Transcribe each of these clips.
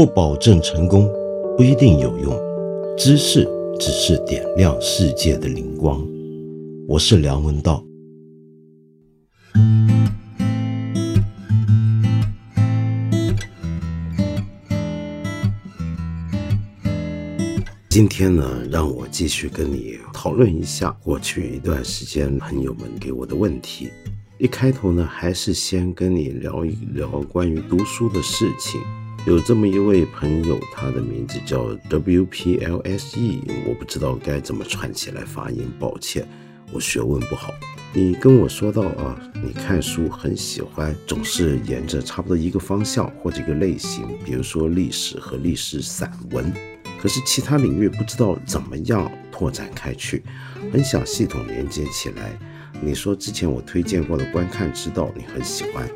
不保证成功，不一定有用。知识只是点亮世界的灵光。我是梁文道。今天呢，让我继续跟你讨论一下过去一段时间朋友们给我的问题。一开头呢，还是先跟你聊一聊关于读书的事情。有这么一位朋友，他的名字叫 WPLSE，我不知道该怎么串起来发音，抱歉，我学问不好。你跟我说到啊，你看书很喜欢，总是沿着差不多一个方向或者一个类型，比如说历史和历史散文，可是其他领域不知道怎么样拓展开去，很想系统连接起来。你说之前我推荐过的观看之道，你很喜欢。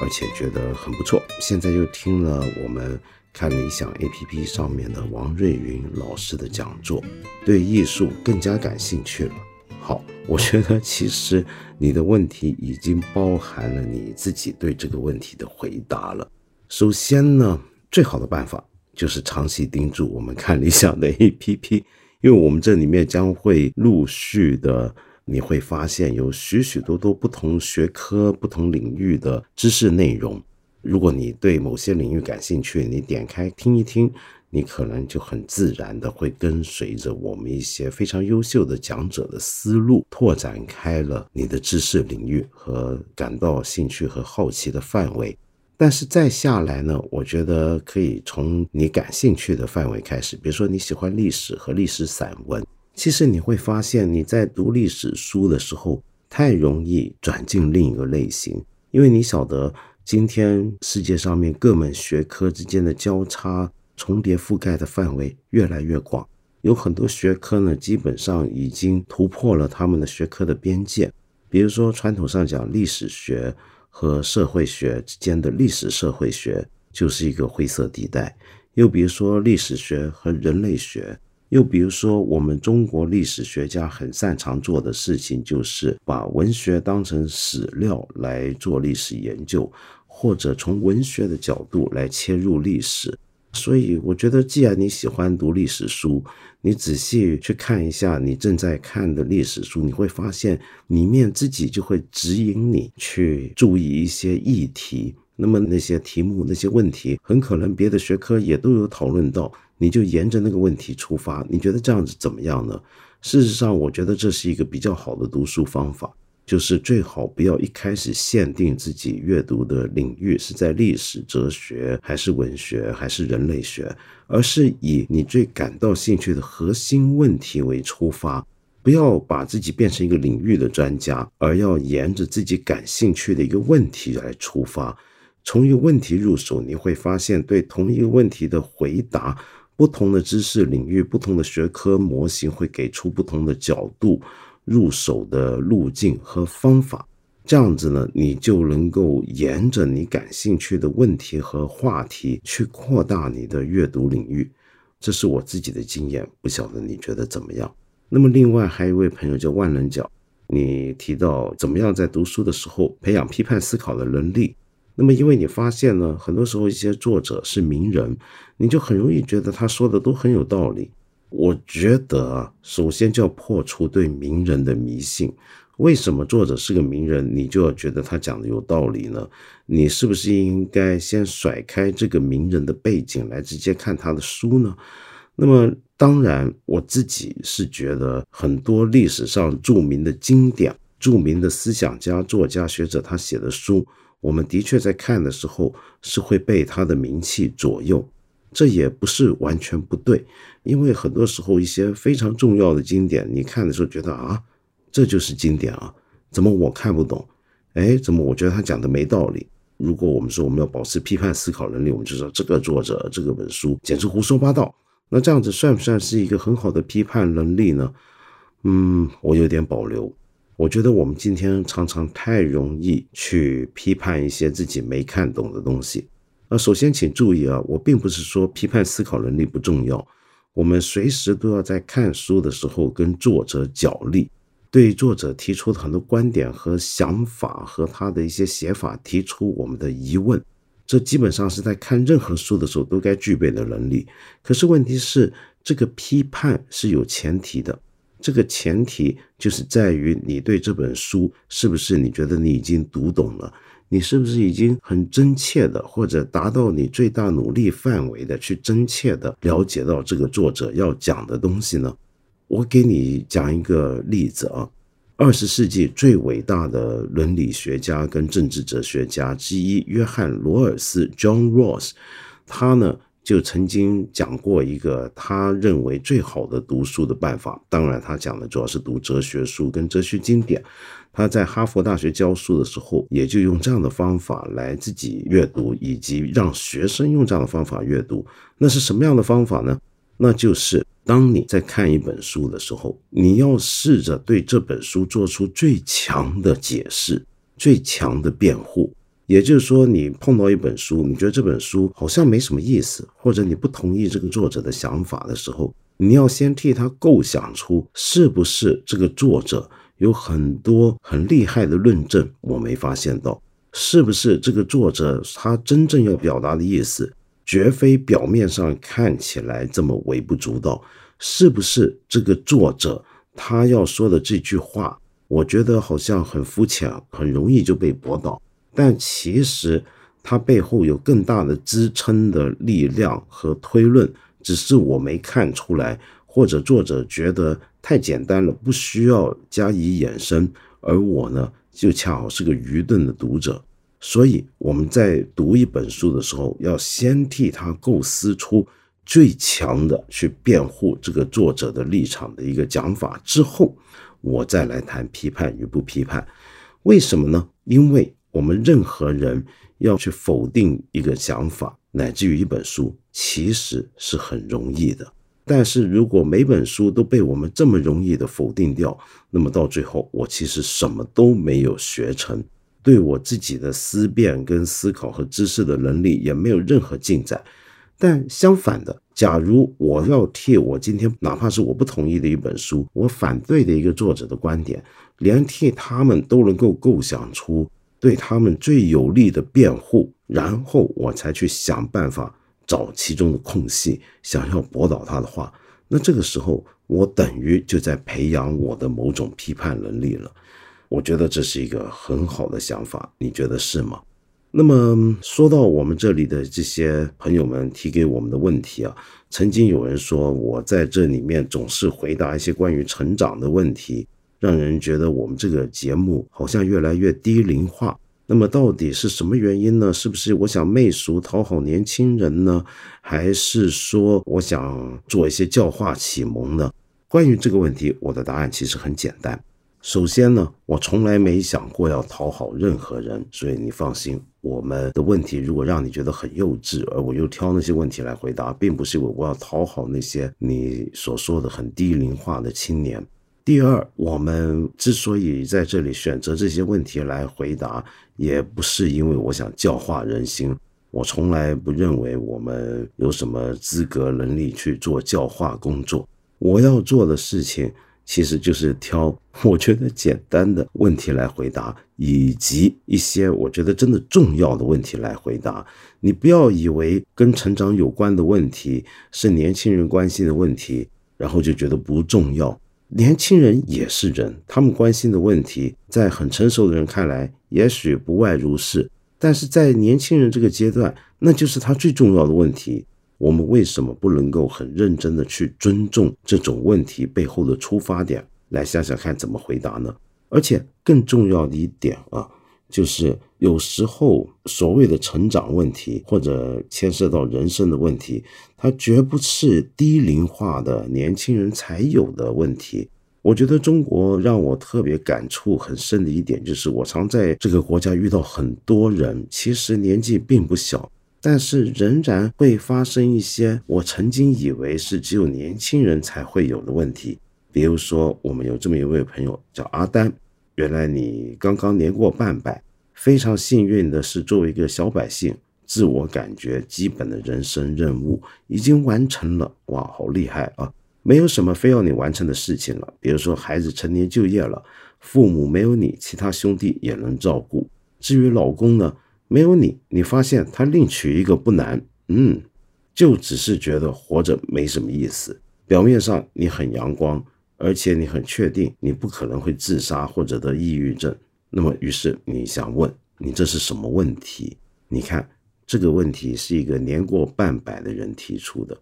而且觉得很不错，现在又听了我们看理想 APP 上面的王瑞云老师的讲座，对艺术更加感兴趣了。好，我觉得其实你的问题已经包含了你自己对这个问题的回答了。首先呢，最好的办法就是长期盯住我们看理想的 APP，因为我们这里面将会陆续的。你会发现有许许多多不同学科、不同领域的知识内容。如果你对某些领域感兴趣，你点开听一听，你可能就很自然的会跟随着我们一些非常优秀的讲者的思路，拓展开了你的知识领域和感到兴趣和好奇的范围。但是再下来呢，我觉得可以从你感兴趣的范围开始，比如说你喜欢历史和历史散文。其实你会发现，你在读历史书的时候，太容易转进另一个类型，因为你晓得，今天世界上面各门学科之间的交叉重叠覆盖的范围越来越广，有很多学科呢，基本上已经突破了他们的学科的边界。比如说，传统上讲历史学和社会学之间的历史社会学就是一个灰色地带；又比如说，历史学和人类学。又比如说，我们中国历史学家很擅长做的事情，就是把文学当成史料来做历史研究，或者从文学的角度来切入历史。所以，我觉得，既然你喜欢读历史书，你仔细去看一下你正在看的历史书，你会发现里面自己就会指引你去注意一些议题。那么那些题目、那些问题，很可能别的学科也都有讨论到。你就沿着那个问题出发，你觉得这样子怎么样呢？事实上，我觉得这是一个比较好的读书方法，就是最好不要一开始限定自己阅读的领域是在历史、哲学，还是文学，还是人类学，而是以你最感到兴趣的核心问题为出发，不要把自己变成一个领域的专家，而要沿着自己感兴趣的一个问题来出发，从一个问题入手，你会发现对同一个问题的回答。不同的知识领域、不同的学科模型会给出不同的角度入手的路径和方法，这样子呢，你就能够沿着你感兴趣的问题和话题去扩大你的阅读领域。这是我自己的经验，不晓得你觉得怎么样？那么，另外还有一位朋友叫万能角，你提到怎么样在读书的时候培养批判思考的能力。那么，因为你发现呢，很多时候一些作者是名人，你就很容易觉得他说的都很有道理。我觉得啊，首先就要破除对名人的迷信。为什么作者是个名人，你就要觉得他讲的有道理呢？你是不是应该先甩开这个名人的背景来直接看他的书呢？那么，当然，我自己是觉得很多历史上著名的经典、著名的思想家、作家、学者他写的书。我们的确在看的时候是会被他的名气左右，这也不是完全不对，因为很多时候一些非常重要的经典，你看的时候觉得啊，这就是经典啊，怎么我看不懂？哎，怎么我觉得他讲的没道理？如果我们说我们要保持批判思考能力，我们就说这个作者这个本书简直胡说八道。那这样子算不算是一个很好的批判能力呢？嗯，我有点保留。我觉得我们今天常常太容易去批判一些自己没看懂的东西。那首先请注意啊，我并不是说批判思考能力不重要，我们随时都要在看书的时候跟作者角力，对作者提出的很多观点和想法和他的一些写法提出我们的疑问。这基本上是在看任何书的时候都该具备的能力。可是问题是，这个批判是有前提的，这个前提就是在于你对这本书是不是你觉得你已经读懂了，你是不是已经很真切的，或者达到你最大努力范围的去真切的了解到这个作者要讲的东西呢？我给你讲一个例子啊。二十世纪最伟大的伦理学家跟政治哲学家之一约翰罗尔斯 （John Rawls），他呢就曾经讲过一个他认为最好的读书的办法。当然，他讲的主要是读哲学书跟哲学经典。他在哈佛大学教书的时候，也就用这样的方法来自己阅读，以及让学生用这样的方法阅读。那是什么样的方法呢？那就是。当你在看一本书的时候，你要试着对这本书做出最强的解释、最强的辩护。也就是说，你碰到一本书，你觉得这本书好像没什么意思，或者你不同意这个作者的想法的时候，你要先替他构想出是不是这个作者有很多很厉害的论证我没发现到，是不是这个作者他真正要表达的意思。绝非表面上看起来这么微不足道，是不是这个作者他要说的这句话？我觉得好像很肤浅，很容易就被驳倒。但其实它背后有更大的支撑的力量和推论，只是我没看出来，或者作者觉得太简单了，不需要加以衍生。而我呢，就恰好是个愚钝的读者。所以我们在读一本书的时候，要先替他构思出最强的去辩护这个作者的立场的一个讲法之后，我再来谈批判与不批判。为什么呢？因为我们任何人要去否定一个想法，乃至于一本书，其实是很容易的。但是如果每本书都被我们这么容易的否定掉，那么到最后，我其实什么都没有学成。对我自己的思辨、跟思考和知识的能力也没有任何进展。但相反的，假如我要替我今天哪怕是我不同意的一本书，我反对的一个作者的观点，连替他们都能够构想出对他们最有利的辩护，然后我才去想办法找其中的空隙，想要驳倒他的话，那这个时候我等于就在培养我的某种批判能力了。我觉得这是一个很好的想法，你觉得是吗？那么说到我们这里的这些朋友们提给我们的问题啊，曾经有人说我在这里面总是回答一些关于成长的问题，让人觉得我们这个节目好像越来越低龄化。那么到底是什么原因呢？是不是我想媚俗讨好年轻人呢？还是说我想做一些教化启蒙呢？关于这个问题，我的答案其实很简单。首先呢，我从来没想过要讨好任何人，所以你放心，我们的问题如果让你觉得很幼稚，而我又挑那些问题来回答，并不是我我要讨好那些你所说的很低龄化的青年。第二，我们之所以在这里选择这些问题来回答，也不是因为我想教化人心，我从来不认为我们有什么资格能力去做教化工作。我要做的事情。其实就是挑我觉得简单的问题来回答，以及一些我觉得真的重要的问题来回答。你不要以为跟成长有关的问题是年轻人关心的问题，然后就觉得不重要。年轻人也是人，他们关心的问题，在很成熟的人看来，也许不外如是。但是在年轻人这个阶段，那就是他最重要的问题。我们为什么不能够很认真的去尊重这种问题背后的出发点，来想想看怎么回答呢？而且更重要的一点啊，就是有时候所谓的成长问题或者牵涉到人生的问题，它绝不是低龄化的年轻人才有的问题。我觉得中国让我特别感触很深的一点，就是我常在这个国家遇到很多人，其实年纪并不小。但是仍然会发生一些我曾经以为是只有年轻人才会有的问题，比如说我们有这么一位朋友叫阿丹，原来你刚刚年过半百，非常幸运的是作为一个小百姓，自我感觉基本的人生任务已经完成了，哇，好厉害啊！没有什么非要你完成的事情了，比如说孩子成年就业了，父母没有你，其他兄弟也能照顾，至于老公呢？没有你，你发现他另娶一个不难，嗯，就只是觉得活着没什么意思。表面上你很阳光，而且你很确定你不可能会自杀或者得抑郁症。那么，于是你想问，你这是什么问题？你看这个问题是一个年过半百的人提出的。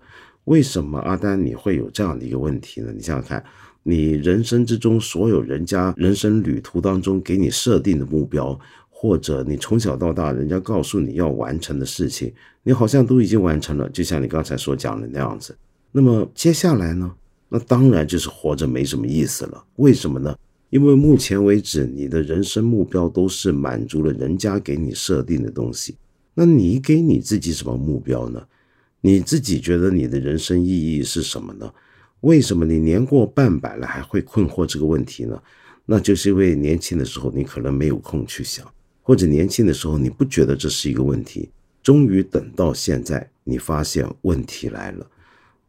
为什么阿丹你会有这样的一个问题呢？你想想看，你人生之中所有人家人生旅途当中给你设定的目标。或者你从小到大，人家告诉你要完成的事情，你好像都已经完成了，就像你刚才所讲的那样子。那么接下来呢？那当然就是活着没什么意思了。为什么呢？因为目前为止，你的人生目标都是满足了人家给你设定的东西。那你给你自己什么目标呢？你自己觉得你的人生意义是什么呢？为什么你年过半百了还会困惑这个问题呢？那就是因为年轻的时候你可能没有空去想。或者年轻的时候你不觉得这是一个问题，终于等到现在，你发现问题来了。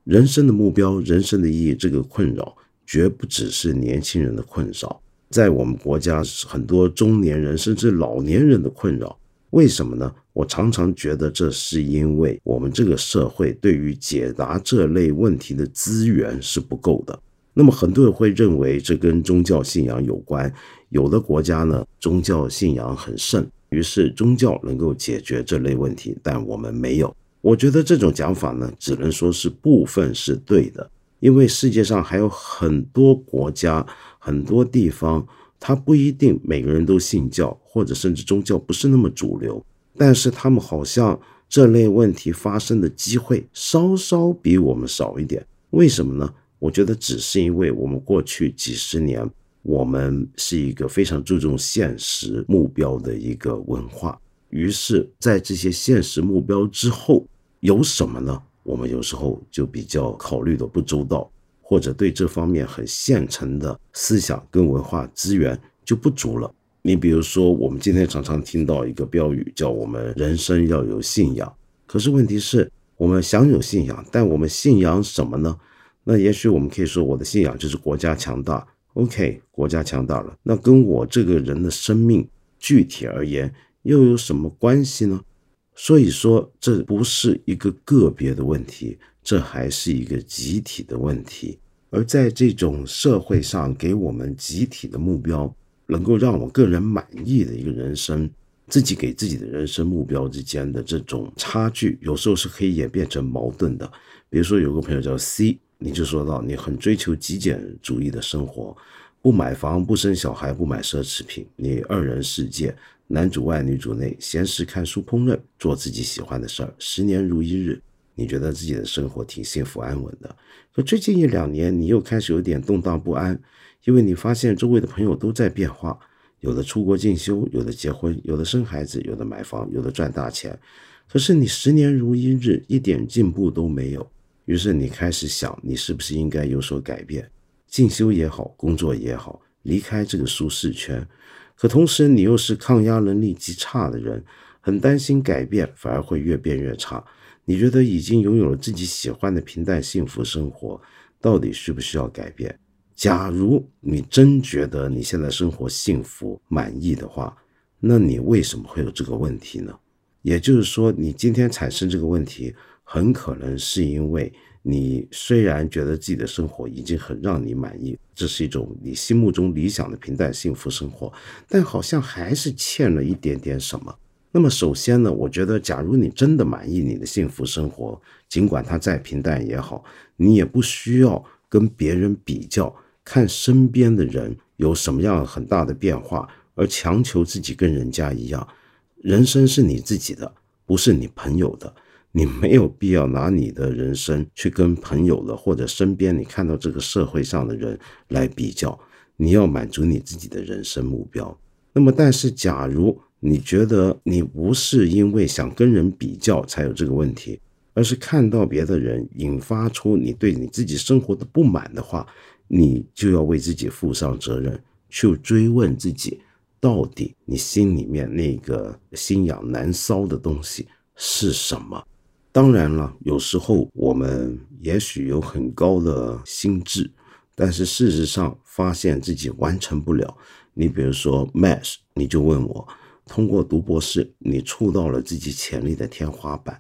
人生的目标、人生的意义，这个困扰绝不只是年轻人的困扰，在我们国家很多中年人甚至老年人的困扰。为什么呢？我常常觉得这是因为我们这个社会对于解答这类问题的资源是不够的。那么很多人会认为这跟宗教信仰有关，有的国家呢宗教信仰很盛，于是宗教能够解决这类问题，但我们没有。我觉得这种讲法呢，只能说是部分是对的，因为世界上还有很多国家、很多地方，它不一定每个人都信教，或者甚至宗教不是那么主流，但是他们好像这类问题发生的机会稍稍比我们少一点。为什么呢？我觉得只是因为我们过去几十年，我们是一个非常注重现实目标的一个文化，于是，在这些现实目标之后有什么呢？我们有时候就比较考虑的不周到，或者对这方面很现成的思想跟文化资源就不足了。你比如说，我们今天常常听到一个标语，叫我们人生要有信仰。可是问题是，我们想有信仰，但我们信仰什么呢？那也许我们可以说，我的信仰就是国家强大。OK，国家强大了，那跟我这个人的生命具体而言又有什么关系呢？所以说，这不是一个个别的问题，这还是一个集体的问题。而在这种社会上，给我们集体的目标，能够让我个人满意的一个人生，自己给自己的人生目标之间的这种差距，有时候是可以演变成矛盾的。比如说，有个朋友叫 C。你就说到你很追求极简主义的生活，不买房，不生小孩，不买奢侈品，你二人世界，男主外女主内，闲时看书烹饪，做自己喜欢的事儿，十年如一日，你觉得自己的生活挺幸福安稳的。可最近一两年，你又开始有点动荡不安，因为你发现周围的朋友都在变化，有的出国进修，有的结婚，有的生孩子，有的买房，有的赚大钱，可是你十年如一日，一点进步都没有。于是你开始想，你是不是应该有所改变，进修也好，工作也好，离开这个舒适圈。可同时，你又是抗压能力极差的人，很担心改变反而会越变越差。你觉得已经拥有了自己喜欢的平淡幸福生活，到底需不需要改变？假如你真觉得你现在生活幸福满意的话，那你为什么会有这个问题呢？也就是说，你今天产生这个问题。很可能是因为你虽然觉得自己的生活已经很让你满意，这是一种你心目中理想的平淡幸福生活，但好像还是欠了一点点什么。那么首先呢，我觉得，假如你真的满意你的幸福生活，尽管它再平淡也好，你也不需要跟别人比较，看身边的人有什么样很大的变化，而强求自己跟人家一样。人生是你自己的，不是你朋友的。你没有必要拿你的人生去跟朋友的或者身边你看到这个社会上的人来比较，你要满足你自己的人生目标。那么，但是假如你觉得你不是因为想跟人比较才有这个问题，而是看到别的人引发出你对你自己生活的不满的话，你就要为自己负上责任，去追问自己，到底你心里面那个心痒难搔的东西是什么。当然了，有时候我们也许有很高的心智，但是事实上发现自己完成不了。你比如说 Math，你就问我通过读博士，你触到了自己潜力的天花板，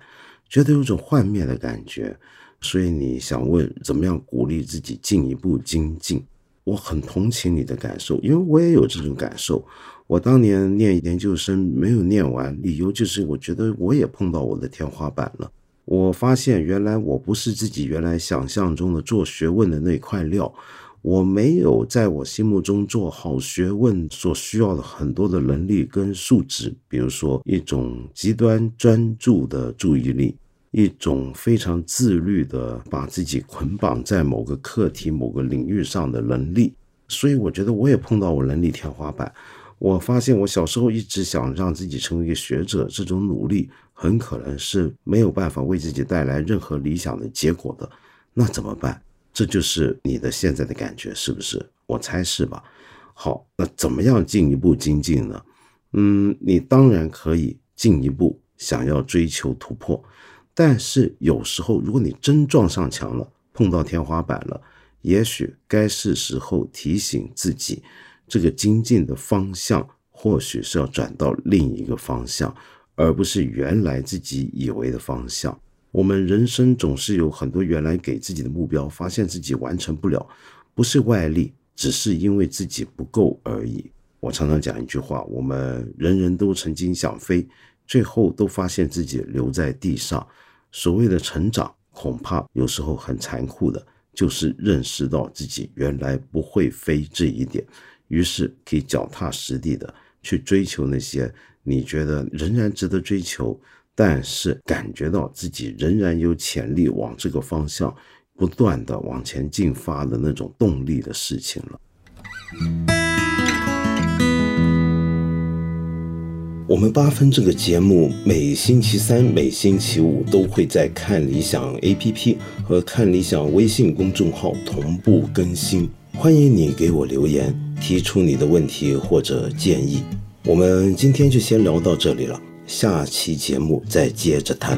觉得有种幻灭的感觉，所以你想问怎么样鼓励自己进一步精进？我很同情你的感受，因为我也有这种感受。我当年念研究生没有念完，理由就是我觉得我也碰到我的天花板了。我发现原来我不是自己原来想象中的做学问的那块料。我没有在我心目中做好学问所需要的很多的能力跟素质，比如说一种极端专注的注意力，一种非常自律的把自己捆绑在某个课题、某个领域上的能力。所以我觉得我也碰到我能力天花板。我发现我小时候一直想让自己成为一个学者，这种努力很可能是没有办法为自己带来任何理想的结果的。那怎么办？这就是你的现在的感觉，是不是？我猜是吧。好，那怎么样进一步精进呢？嗯，你当然可以进一步想要追求突破，但是有时候如果你真撞上墙了，碰到天花板了，也许该是时候提醒自己，这个精进的方向或许是要转到另一个方向，而不是原来自己以为的方向。我们人生总是有很多原来给自己的目标，发现自己完成不了，不是外力，只是因为自己不够而已。我常常讲一句话：我们人人都曾经想飞，最后都发现自己留在地上。所谓的成长，恐怕有时候很残酷的，就是认识到自己原来不会飞这一点，于是可以脚踏实地的去追求那些你觉得仍然值得追求。但是感觉到自己仍然有潜力往这个方向不断的往前进发的那种动力的事情了。我们八分这个节目每星期三、每星期五都会在看理想 APP 和看理想微信公众号同步更新，欢迎你给我留言，提出你的问题或者建议。我们今天就先聊到这里了。下期节目再接着谈。